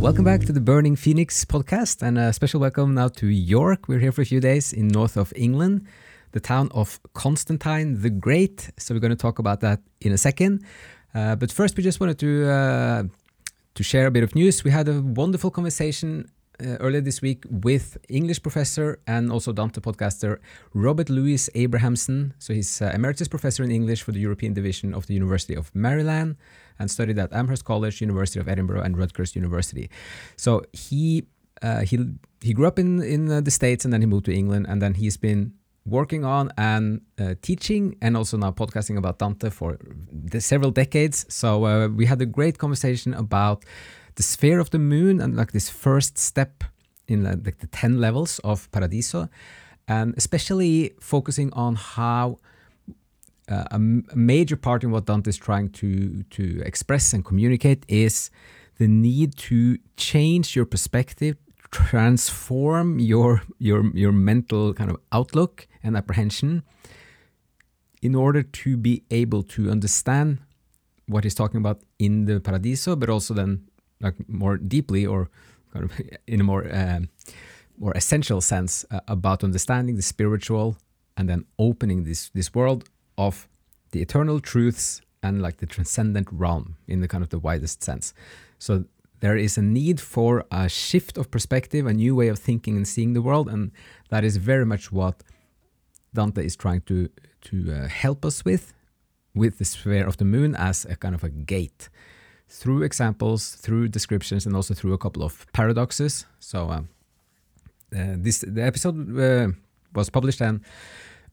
Welcome back to the Burning Phoenix podcast, and a special welcome now to York. We're here for a few days in north of England, the town of Constantine the Great. So we're going to talk about that in a second. Uh, but first, we just wanted to uh, to share a bit of news. We had a wonderful conversation uh, earlier this week with English professor and also Dante podcaster Robert Louis Abrahamson. So he's uh, emeritus professor in English for the European Division of the University of Maryland and studied at Amherst College, University of Edinburgh, and Rutgers University. So he uh, he he grew up in in uh, the states and then he moved to England and then he's been working on and uh, teaching and also now podcasting about Dante for several decades. So uh, we had a great conversation about the sphere of the moon and like this first step in uh, like the 10 levels of Paradiso and especially focusing on how uh, a, major part in what Dante is trying to to express and communicate is the need to change your perspective, transform your your your mental kind of outlook and apprehension in order to be able to understand what he's talking about in the Paradiso, but also then like more deeply or kind of in a more uh, more essential sense uh, about understanding the spiritual and then opening this this world of the eternal truths and like the transcendent realm in the kind of the widest sense. So there is a need for a shift of perspective, a new way of thinking and seeing the world, and that is very much what Dante is trying to to uh, help us with, with the sphere of the moon as a kind of a gate, through examples, through descriptions, and also through a couple of paradoxes. So um, uh, this the episode uh, was published and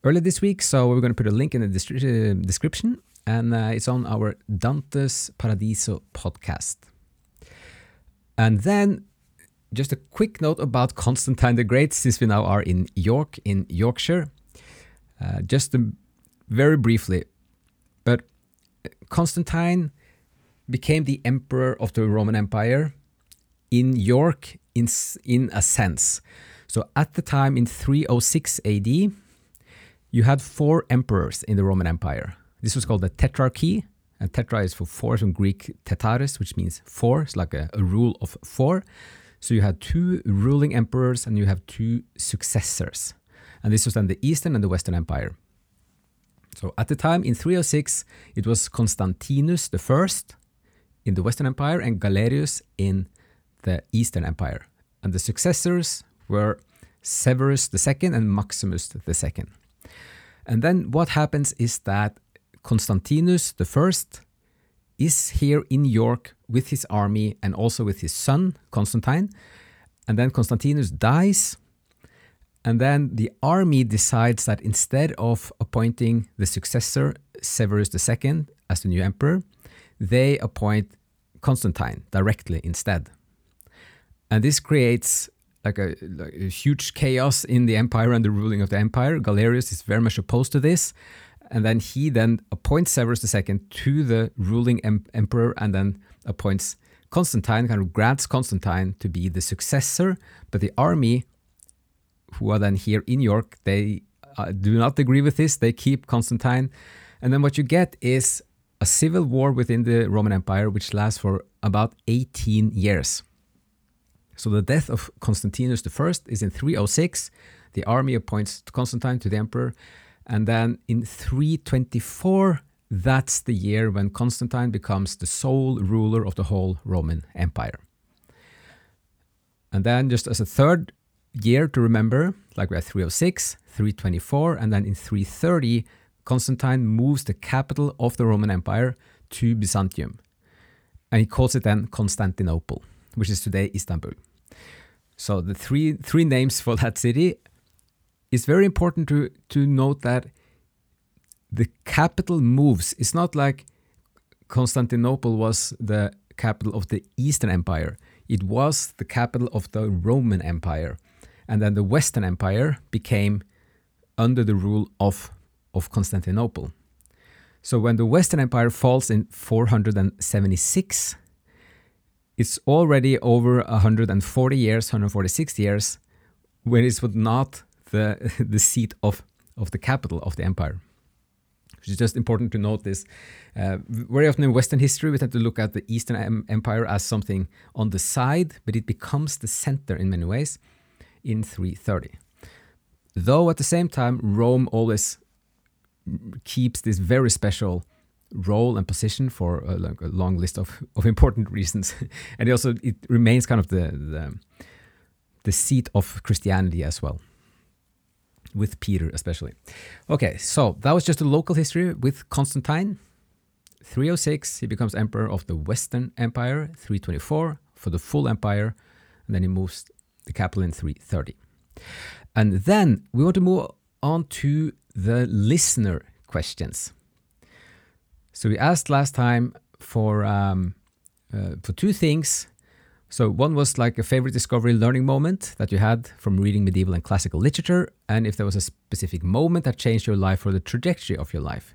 earlier this week. So we're going to put a link in the uh, description, and uh, it's on our Dante's Paradiso podcast. And then just a quick note about Constantine the Great, since we now are in York, in Yorkshire. Uh, just um, very briefly, but Constantine became the emperor of the Roman Empire in York in, in a sense. So at the time in 306 AD, you had four emperors in the Roman Empire. This was called the Tetrarchy, and tetra is for four from Greek tetaris, which means four. It's like a, a rule of four. So you had two ruling emperors and you have two successors. And this was then the Eastern and the Western Empire. So at the time in 306, it was Constantinus First in the Western Empire and Galerius in the Eastern Empire. And the successors were Severus II and Maximus II. And then what happens is that Constantinus I is here in York with his army and also with his son, Constantine. And then Constantinus dies. And then the army decides that instead of appointing the successor, Severus II, as the new emperor, they appoint Constantine directly instead. And this creates like a, like a, huge chaos in the empire and the ruling of the empire. Galerius is very much opposed to this. And then he then appoints Severus II to the ruling em- emperor and then appoints Constantine, kind of grants Constantine to be the successor. But the army, who are then here in York, they uh, do not agree with this. They keep Constantine. And then what you get is a civil war within the Roman Empire, which lasts for about 18 years. So the death of Constantinus I is in 306. The army appoints Constantine to the emperor. And then in 324, that's the year when Constantine becomes the sole ruler of the whole Roman Empire. And then, just as a third year to remember, like we have 306, 324, and then in 330, Constantine moves the capital of the Roman Empire to Byzantium. And he calls it then Constantinople, which is today Istanbul. So the three three names for that city it's very important to to note that the capital moves. It's not like Constantinople was the capital of the Eastern Empire. It was the capital of the Roman Empire. And then the Western Empire became under the rule of, of Constantinople. So when the Western Empire falls in 476, it's already over 140 years, 146 years, when it was not the, the seat of, of the capital of the empire. It's just important to note this. Uh, very often in Western history, we tend to look at the Eastern em- Empire as something on the side, but it becomes the center in many ways in 330. Though at the same time, Rome always keeps this very special role and position for a, like a long list of, of important reasons. and it also it remains kind of the, the the seat of Christianity as well with Peter especially. Okay, so that was just a local history with Constantine. 306, he becomes emperor of the Western Empire. 324 for the full empire, and then he moves the capital in 330. And then we want to move on to the listener questions. So we asked last time for um, uh, for two things. So one was like a favorite discovery learning moment that you had from reading medieval and classical literature, and if there was a specific moment that changed your life or the trajectory of your life.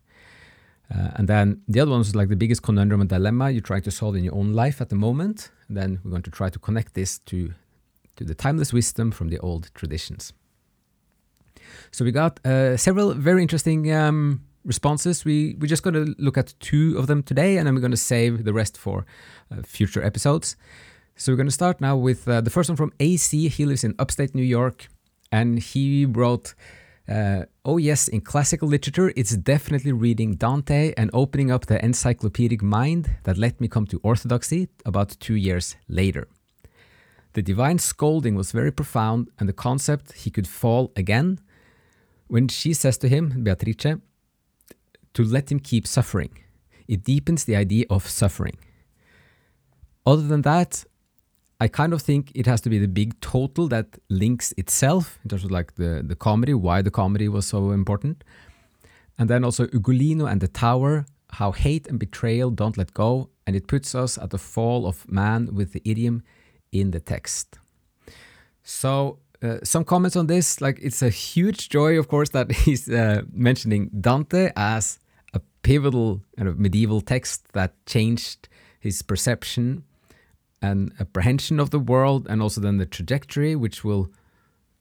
Uh, and then the other one was like the biggest conundrum and dilemma you're trying to solve in your own life at the moment. And then we're going to try to connect this to, to the timeless wisdom from the old traditions. So we got uh, several very interesting um, responses. We, we're just going to look at two of them today, and then we're going to save the rest for uh, future episodes. So we're going to start now with uh, the first one from AC. He lives in upstate New York, and he wrote, uh, "Oh yes, in classical literature, it's definitely reading Dante and opening up the encyclopedic mind that let me come to orthodoxy about two years later. The divine scolding was very profound, and the concept he could fall again." When she says to him, Beatrice, to let him keep suffering, it deepens the idea of suffering. Other than that, I kind of think it has to be the big total that links itself in terms of like the, the comedy, why the comedy was so important. And then also Ugolino and the Tower, how hate and betrayal don't let go, and it puts us at the fall of man with the idiom in the text. So, uh, some comments on this. Like, it's a huge joy, of course, that he's uh, mentioning Dante as pivotal kind of medieval text that changed his perception and apprehension of the world and also then the trajectory which will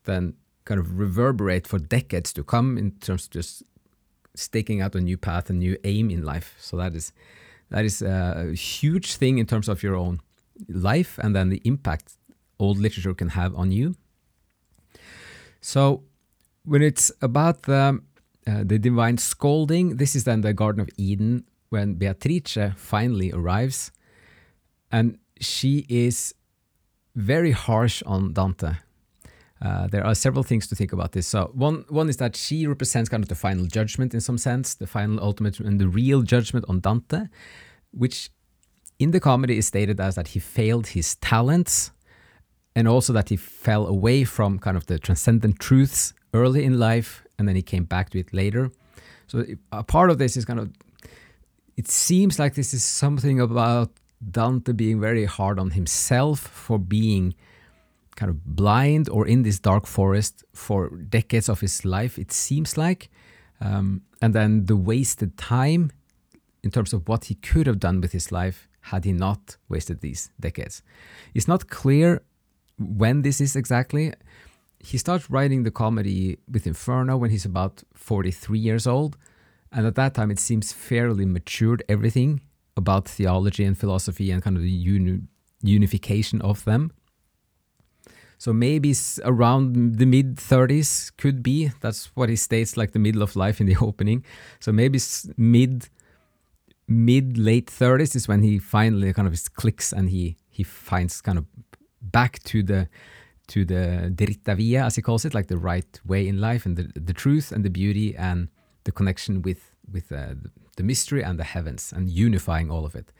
then kind of reverberate for decades to come in terms of just staking out a new path a new aim in life. So that is that is a huge thing in terms of your own life and then the impact old literature can have on you. So when it's about the uh, the divine scolding this is then the garden of eden when beatrice finally arrives and she is very harsh on Dante. Uh, there are several things to think about this. So one one is that she represents kind of the final judgment in some sense, the final ultimate and the real judgment on Dante, which in the comedy is stated as that he failed his talents and also that he fell away from kind of the transcendent truths early in life and then he came back to it later. So a part of this is kind of it seems like this is something about Dante being very hard on himself for being kind of blind or in this dark forest for decades of his life, it seems like. Um, and then the wasted time in terms of what he could have done with his life had he not wasted these decades. It's not clear when this is exactly. He starts writing the comedy with Inferno when he's about 43 years old. And at that time, it seems fairly matured, everything about theology and philosophy and kind of the uni- unification of them. So maybe around the mid 30s could be. That's what he states, like the middle of life in the opening. So maybe mid mid late 30s is when he finally kind of clicks and he he finds kind of back to the to the dritta via as he calls it, like the right way in life and the the truth and the beauty and the connection with with uh, the mystery and the heavens and unifying all of it.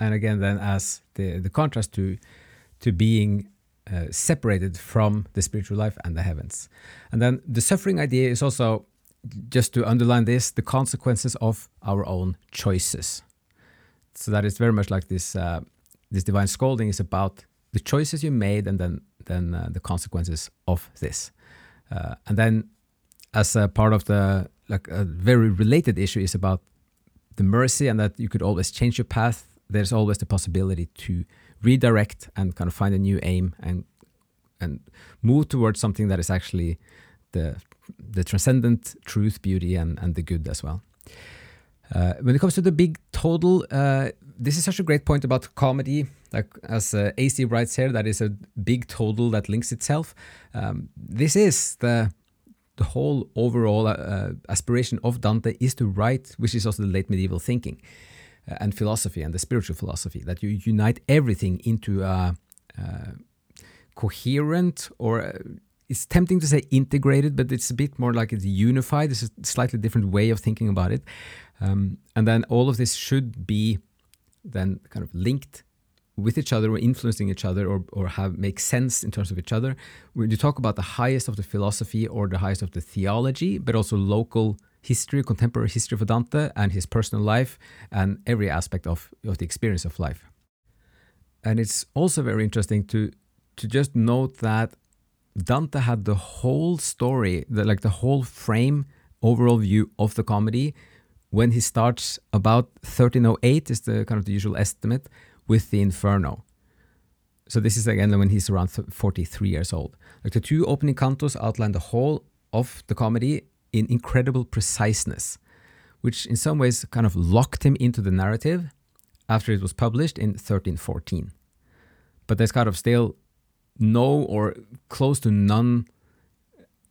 And again, then as the, the contrast to, to being uh, separated from the spiritual life and the heavens. And then the suffering idea is also, just to underline this, the consequences of our own choices. So that is very much like this. Uh, this divine scolding is about the choices you made and then then uh, the consequences of this. Uh, and then, as a part of the like a very related issue is about the mercy and that you could always change your path. There's always the possibility to redirect and kind of find a new aim and and move towards something that is actually the the transcendent truth, beauty, and and the good as well. Uh, when it comes to the big total, uh, this is such a great point about comedy. Like as uh, AC writes here, that is a big total that links itself. Um, this is the the whole overall uh, uh, aspiration of Dante is to write, which is also the late medieval thinking uh, and philosophy and the spiritual philosophy, that you unite everything into a, coherent or it's tempting to say integrated, but it's a bit more like it's unified. It's a slightly different way of thinking about it. Um, and then all of this should be then kind of linked with each other or influencing each other or, or have make sense in terms of each other. When you talk about the highest of the philosophy or the highest of the theology, but also local history, contemporary history of Dante and his personal life and every aspect of, of the experience of life. And it's also very interesting to to just note that Dante had the whole story, the, like the whole frame, overall view of the comedy when he starts about 1308 is the kind of the usual estimate with the Inferno. So this is again when he's around 43 years old. Like the two opening cantos outline the whole of the comedy in incredible preciseness, which in some ways kind of locked him into the narrative after it was published in 1314. But there's kind of still no or close to none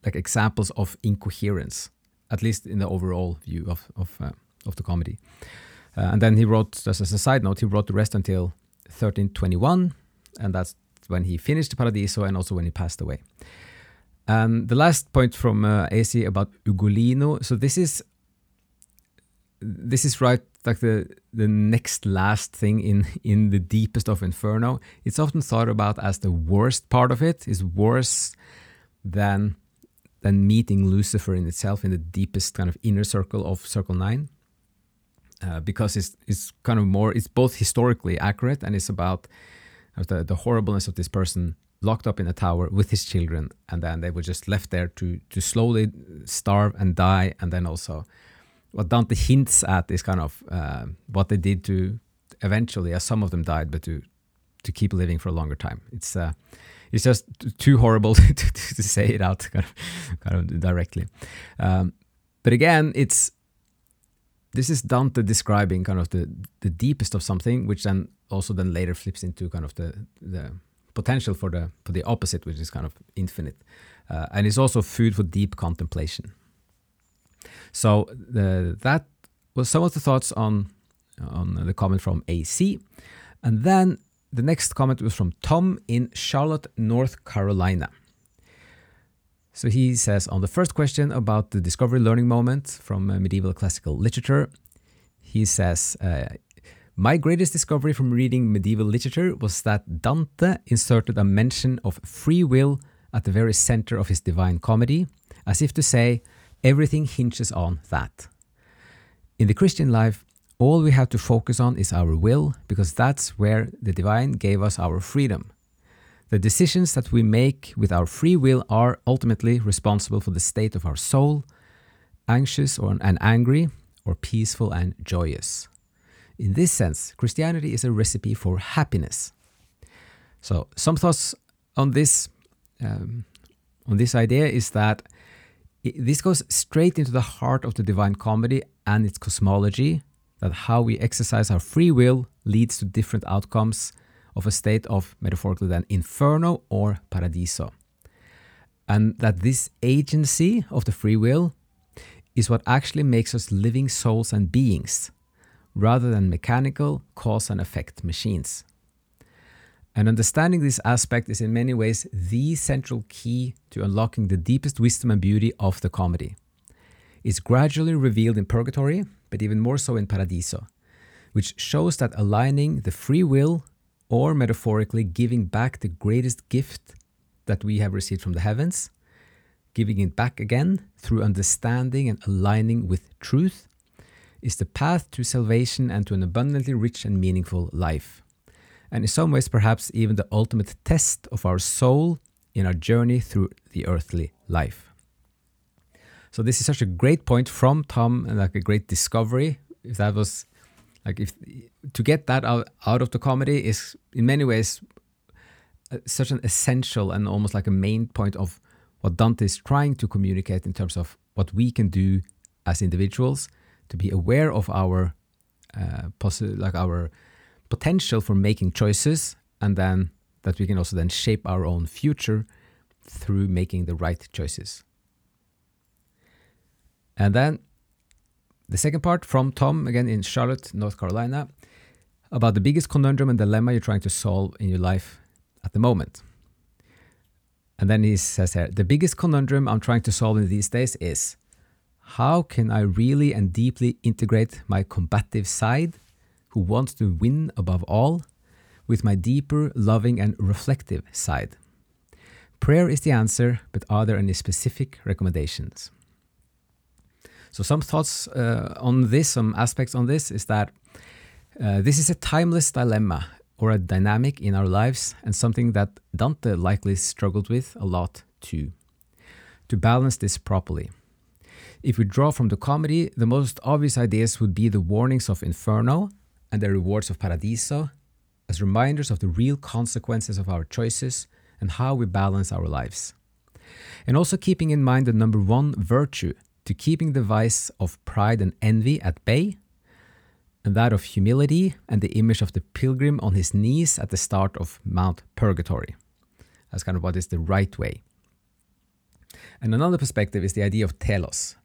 like examples of incoherence, at least in the overall view of of, uh, of the comedy. Uh, and then he wrote, just as a side note, he wrote the rest until 1321, and that's when he finished the Paradiso and also when he passed away. And the last point from uh, AC about Ugolino. So this is this is right like the the next last thing in in the deepest of Inferno. It's often thought about as the worst part of it. Is worse than than meeting Lucifer in itself in the deepest kind of inner circle of Circle Nine uh, because it's it's kind of more it's both historically accurate and it's about the the horribleness of this person locked up in a tower with his children and then they were just left there to to slowly starve and die. And then also what Dante hints at is kind of uh, what they did to eventually as some of them died but to to keep living for a longer time. It's uh, it's just too horrible to, to, to, say it out kind of, kind of directly. Um, but again it's this is Dante describing kind of the the deepest of something, which then also then later flips into kind of the the potential for the for the opposite, which is kind of infinite, uh, and it's also food for deep contemplation. So the, that was some of the thoughts on on the comment from AC, and then the next comment was from Tom in Charlotte, North Carolina. So he says on the first question about the discovery learning moment from uh, medieval classical literature, he says, uh, My greatest discovery from reading medieval literature was that Dante inserted a mention of free will at the very center of his Divine Comedy, as if to say, everything hinges on that. In the Christian life, all we have to focus on is our will, because that's where the divine gave us our freedom. The decisions that we make with our free will are ultimately responsible for the state of our soul, anxious or, and angry, or peaceful and joyous. In this sense, Christianity is a recipe for happiness. So, some thoughts on this um, on this idea is that it, this goes straight into the heart of the Divine Comedy and its cosmology. That how we exercise our free will leads to different outcomes of a state of, metaphorically then, inferno or paradiso. And that this agency of the free will is what actually makes us living souls and beings, rather than mechanical cause and effect machines. And understanding this aspect is in many ways the central key to unlocking the deepest wisdom and beauty of the comedy. It's gradually revealed in Purgatory, but even more so in Paradiso, which shows that aligning the free will or metaphorically giving back the greatest gift that we have received from the heavens, giving it back again through understanding and aligning with truth, is the path to salvation and to an abundantly rich and meaningful life. And in some ways, perhaps even the ultimate test of our soul in our journey through the earthly life. So, this is such a great point from Tom and like a great discovery. If that was like if to get that out, out of the comedy is in many ways such an essential and almost like a main point of what Dante is trying to communicate in terms of what we can do as individuals to be aware of our uh, possi- like our potential for making choices, and then that we can also then shape our own future through making the right choices. And then the second part from Tom, again in Charlotte, North Carolina, about the biggest conundrum and dilemma you're trying to solve in your life at the moment. And then he says here the biggest conundrum I'm trying to solve in these days is how can I really and deeply integrate my combative side, who wants to win above all, with my deeper, loving, and reflective side? Prayer is the answer, but are there any specific recommendations? So, some thoughts uh, on this, some aspects on this is that uh, this is a timeless dilemma or a dynamic in our lives and something that Dante likely struggled with a lot too. To balance this properly. If we draw from the comedy, the most obvious ideas would be the warnings of Inferno and the rewards of Paradiso as reminders of the real consequences of our choices and how we balance our lives. And also keeping in mind the number one virtue to keeping the vice of pride and envy at bay and that of humility and the image of the pilgrim on his knees at the start of Mount Purgatory. That's kind of what is the right way. And another perspective is the idea of telos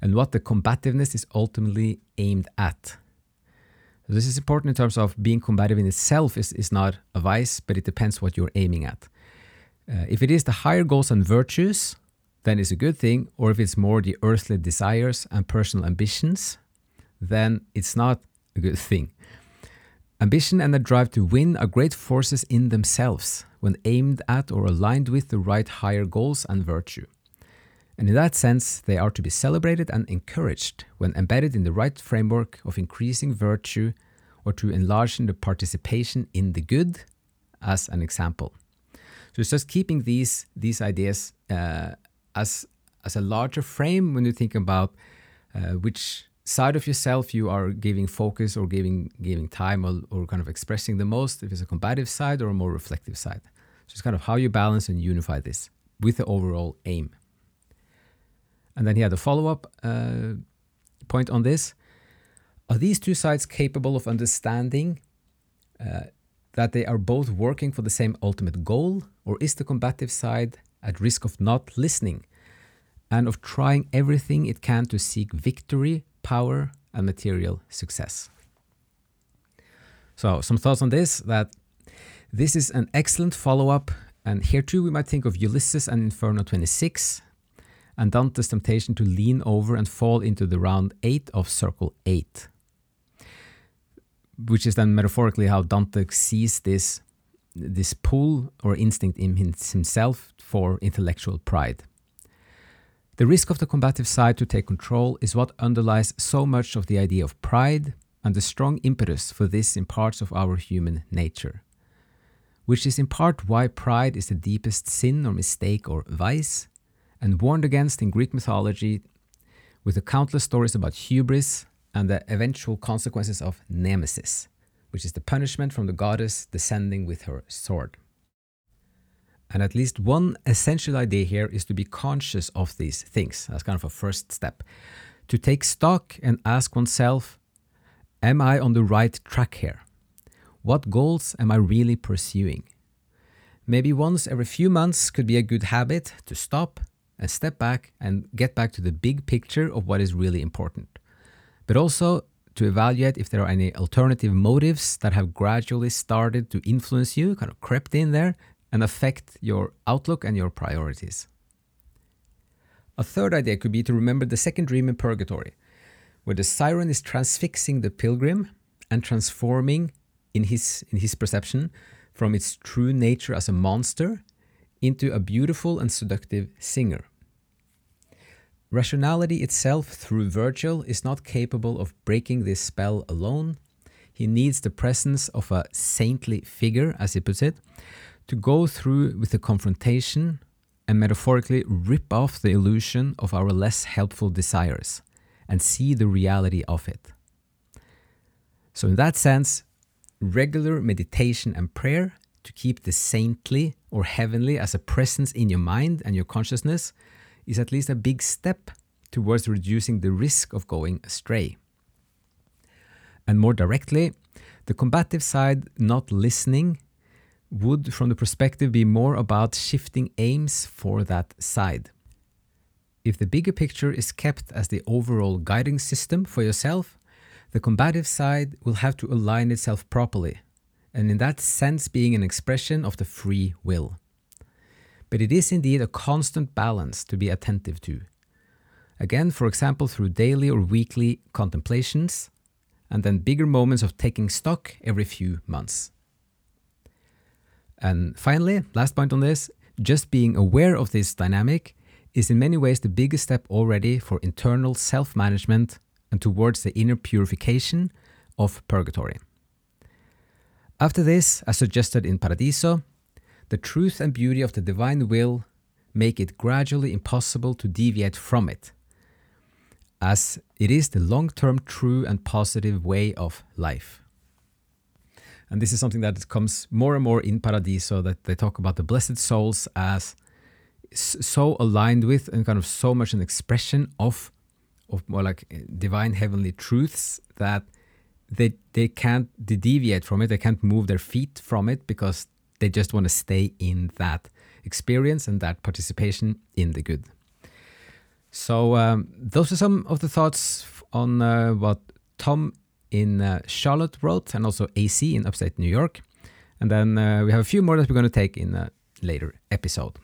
and what the combativeness is ultimately aimed at. This is important in terms of being combative in itself is, is not a vice, but it depends what you're aiming at. Uh, if it is the higher goals and virtues, then it's a good thing, or if it's more the earthly desires and personal ambitions, then it's not a good thing. Ambition and the drive to win are great forces in themselves when aimed at or aligned with the right higher goals and virtue. And in that sense, they are to be celebrated and encouraged when embedded in the right framework of increasing virtue or to enlarging the participation in the good, as an example. So it's just keeping these these ideas uh, as as a larger frame when you think about uh, which side of yourself you are giving focus or giving giving time or, or kind of expressing the most if it's a combative side or a more reflective side. So it's kind of how you balance and unify this with the overall aim. And then he had a follow-up uh, point on this. Are these two sides capable of understanding uh, that they are both working for the same ultimate goal or is the combative side at risk of not listening and of trying everything it can to seek victory power and material success. So, some thoughts on this that this is an excellent follow up, and here too we might think of Ulysses and Inferno 26, and Dante's temptation to lean over and fall into the round 8 of Circle 8, which is then metaphorically how Dante sees this, this pull or instinct in himself for intellectual pride. The risk of the combative side to take control is what underlies so much of the idea of pride and the strong impetus for this in parts of our human nature. Which is in part why pride is the deepest sin or mistake or vice, and warned against in Greek mythology with the countless stories about hubris and the eventual consequences of nemesis, which is the punishment from the goddess descending with her sword. And at least one essential idea here is to be conscious of these things. That's kind of a first step. To take stock and ask oneself Am I on the right track here? What goals am I really pursuing? Maybe once every few months could be a good habit to stop and step back and get back to the big picture of what is really important. But also to evaluate if there are any alternative motives that have gradually started to influence you, kind of crept in there, and affect your outlook and your priorities. A third idea could be to remember the second dream in Purgatory, where the siren is transfixing the pilgrim and transforming, in his, in his perception, from its true nature as a monster into a beautiful and seductive singer. Rationality itself, through Virgil, is not capable of breaking this spell alone. He needs the presence of a saintly figure, as he puts it, to go through with the confrontation and metaphorically rip off the illusion of our less helpful desires and see the reality of it. So, in that sense, regular meditation and prayer to keep the saintly or heavenly as a presence in your mind and your consciousness is at least a big step towards reducing the risk of going astray. And more directly, the combative side not listening would, from the perspective, be more about shifting aims for that side. If the bigger picture is kept as the overall guiding system for yourself, the combative side will have to align itself properly, and in that sense, being an expression of the free will. But it is indeed a constant balance to be attentive to. Again, for example, through daily or weekly contemplations, and then bigger moments of taking stock every few months. And finally, last point on this just being aware of this dynamic is in many ways the biggest step already for internal self management and towards the inner purification of purgatory. After this, as suggested in Paradiso, the truth and beauty of the divine will make it gradually impossible to deviate from it, as it is the long term true and positive way of life. And this is something that comes more and more in Paradiso that they talk about the blessed souls as so aligned with and kind of so much an expression of of more like eh, divine heavenly truths that they they can't deviate from it they can't move their feet from it because they just want to stay in that experience and that participation in the good so um, those are some of the thoughts on uh, what tom in uh, charlotte wrote and also ac in upstate new york and then uh, we have a few more that we're going to take in a later episode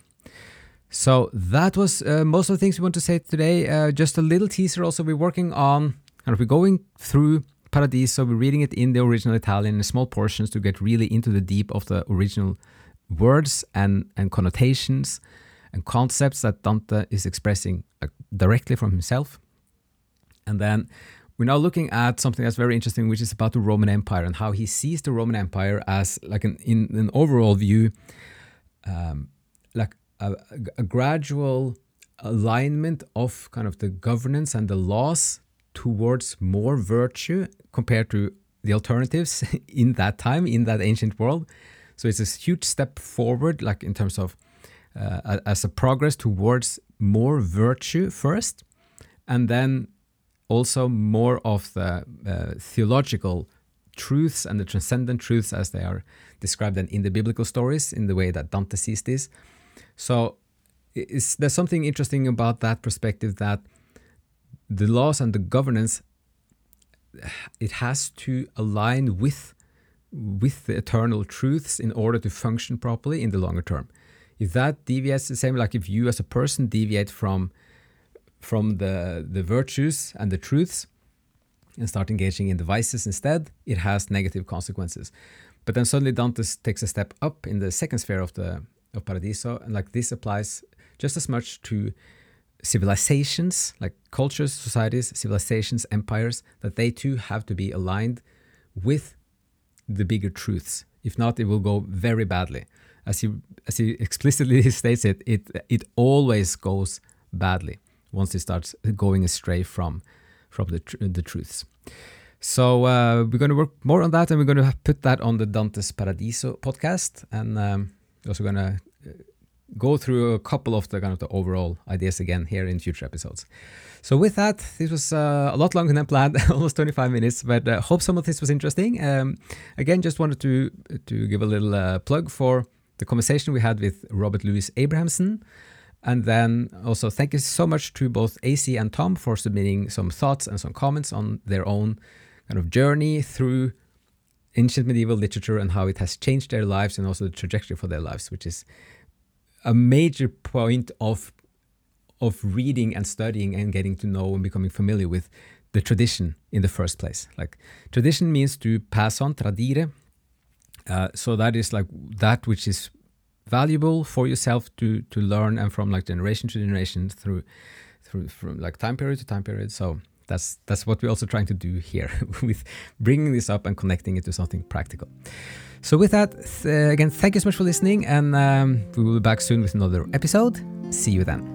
so that was uh, most of the things we want to say today. Uh, just a little teaser. Also, we're working on, and we're going through Paradiso. We're reading it in the original Italian in small portions to get really into the deep of the original words and and connotations and concepts that Dante is expressing uh, directly from himself. And then we're now looking at something that's very interesting, which is about the Roman Empire and how he sees the Roman Empire as like an in an overall view. Um, like a, a gradual alignment of kind of the governance and the laws towards more virtue compared to the alternatives in that time in that ancient world. So it's a huge step forward like in terms of uh, as a progress towards more virtue first and then also more of the uh, theological truths and the transcendent truths as they are described in the biblical stories in the way that Dante sees this. So there's something interesting about that perspective that the laws and the governance it has to align with with the eternal truths in order to function properly in the longer term. If that deviates the same like if you as a person deviate from from the the virtues and the truths and start engaging in the vices instead, it has negative consequences. But then suddenly Dante takes a step up in the second sphere of the of Paradiso. And like this applies just as much to civilizations, like cultures, societies, civilizations, empires, that they too have to be aligned with the bigger truths. If not, it will go very badly. As he as he explicitly states it, it it always goes badly once it starts going astray from from the tr- the truths. So uh, we're going to work more on that, and we're going to put that on the Dante's Paradiso podcast, and um, also going to go through a couple of the kind of the overall ideas again here in future episodes. So with that, this was uh, a lot longer than planned, almost 25 minutes, but uh, hope some of this was interesting. Um, again, just wanted to to give a little uh, plug for the conversation we had with Robert Louis Abrahamson. And then also thank you so much to both AC and Tom for submitting some thoughts and some comments on their own kind of journey through ancient medieval literature and how it has changed their lives and also the trajectory for their lives, which is a major point of of reading and studying and getting to know and becoming familiar with the tradition in the first place. Like tradition means to pass on, tradire. Uh, so that is like that which is valuable for yourself to to learn and from like generation to generation through through from like time period to time period. So that's that's what we're also trying to do here with bringing this up and connecting it to something practical. So with that, th- again, thank you so much for listening, and um, we will be back soon with another episode. See you then.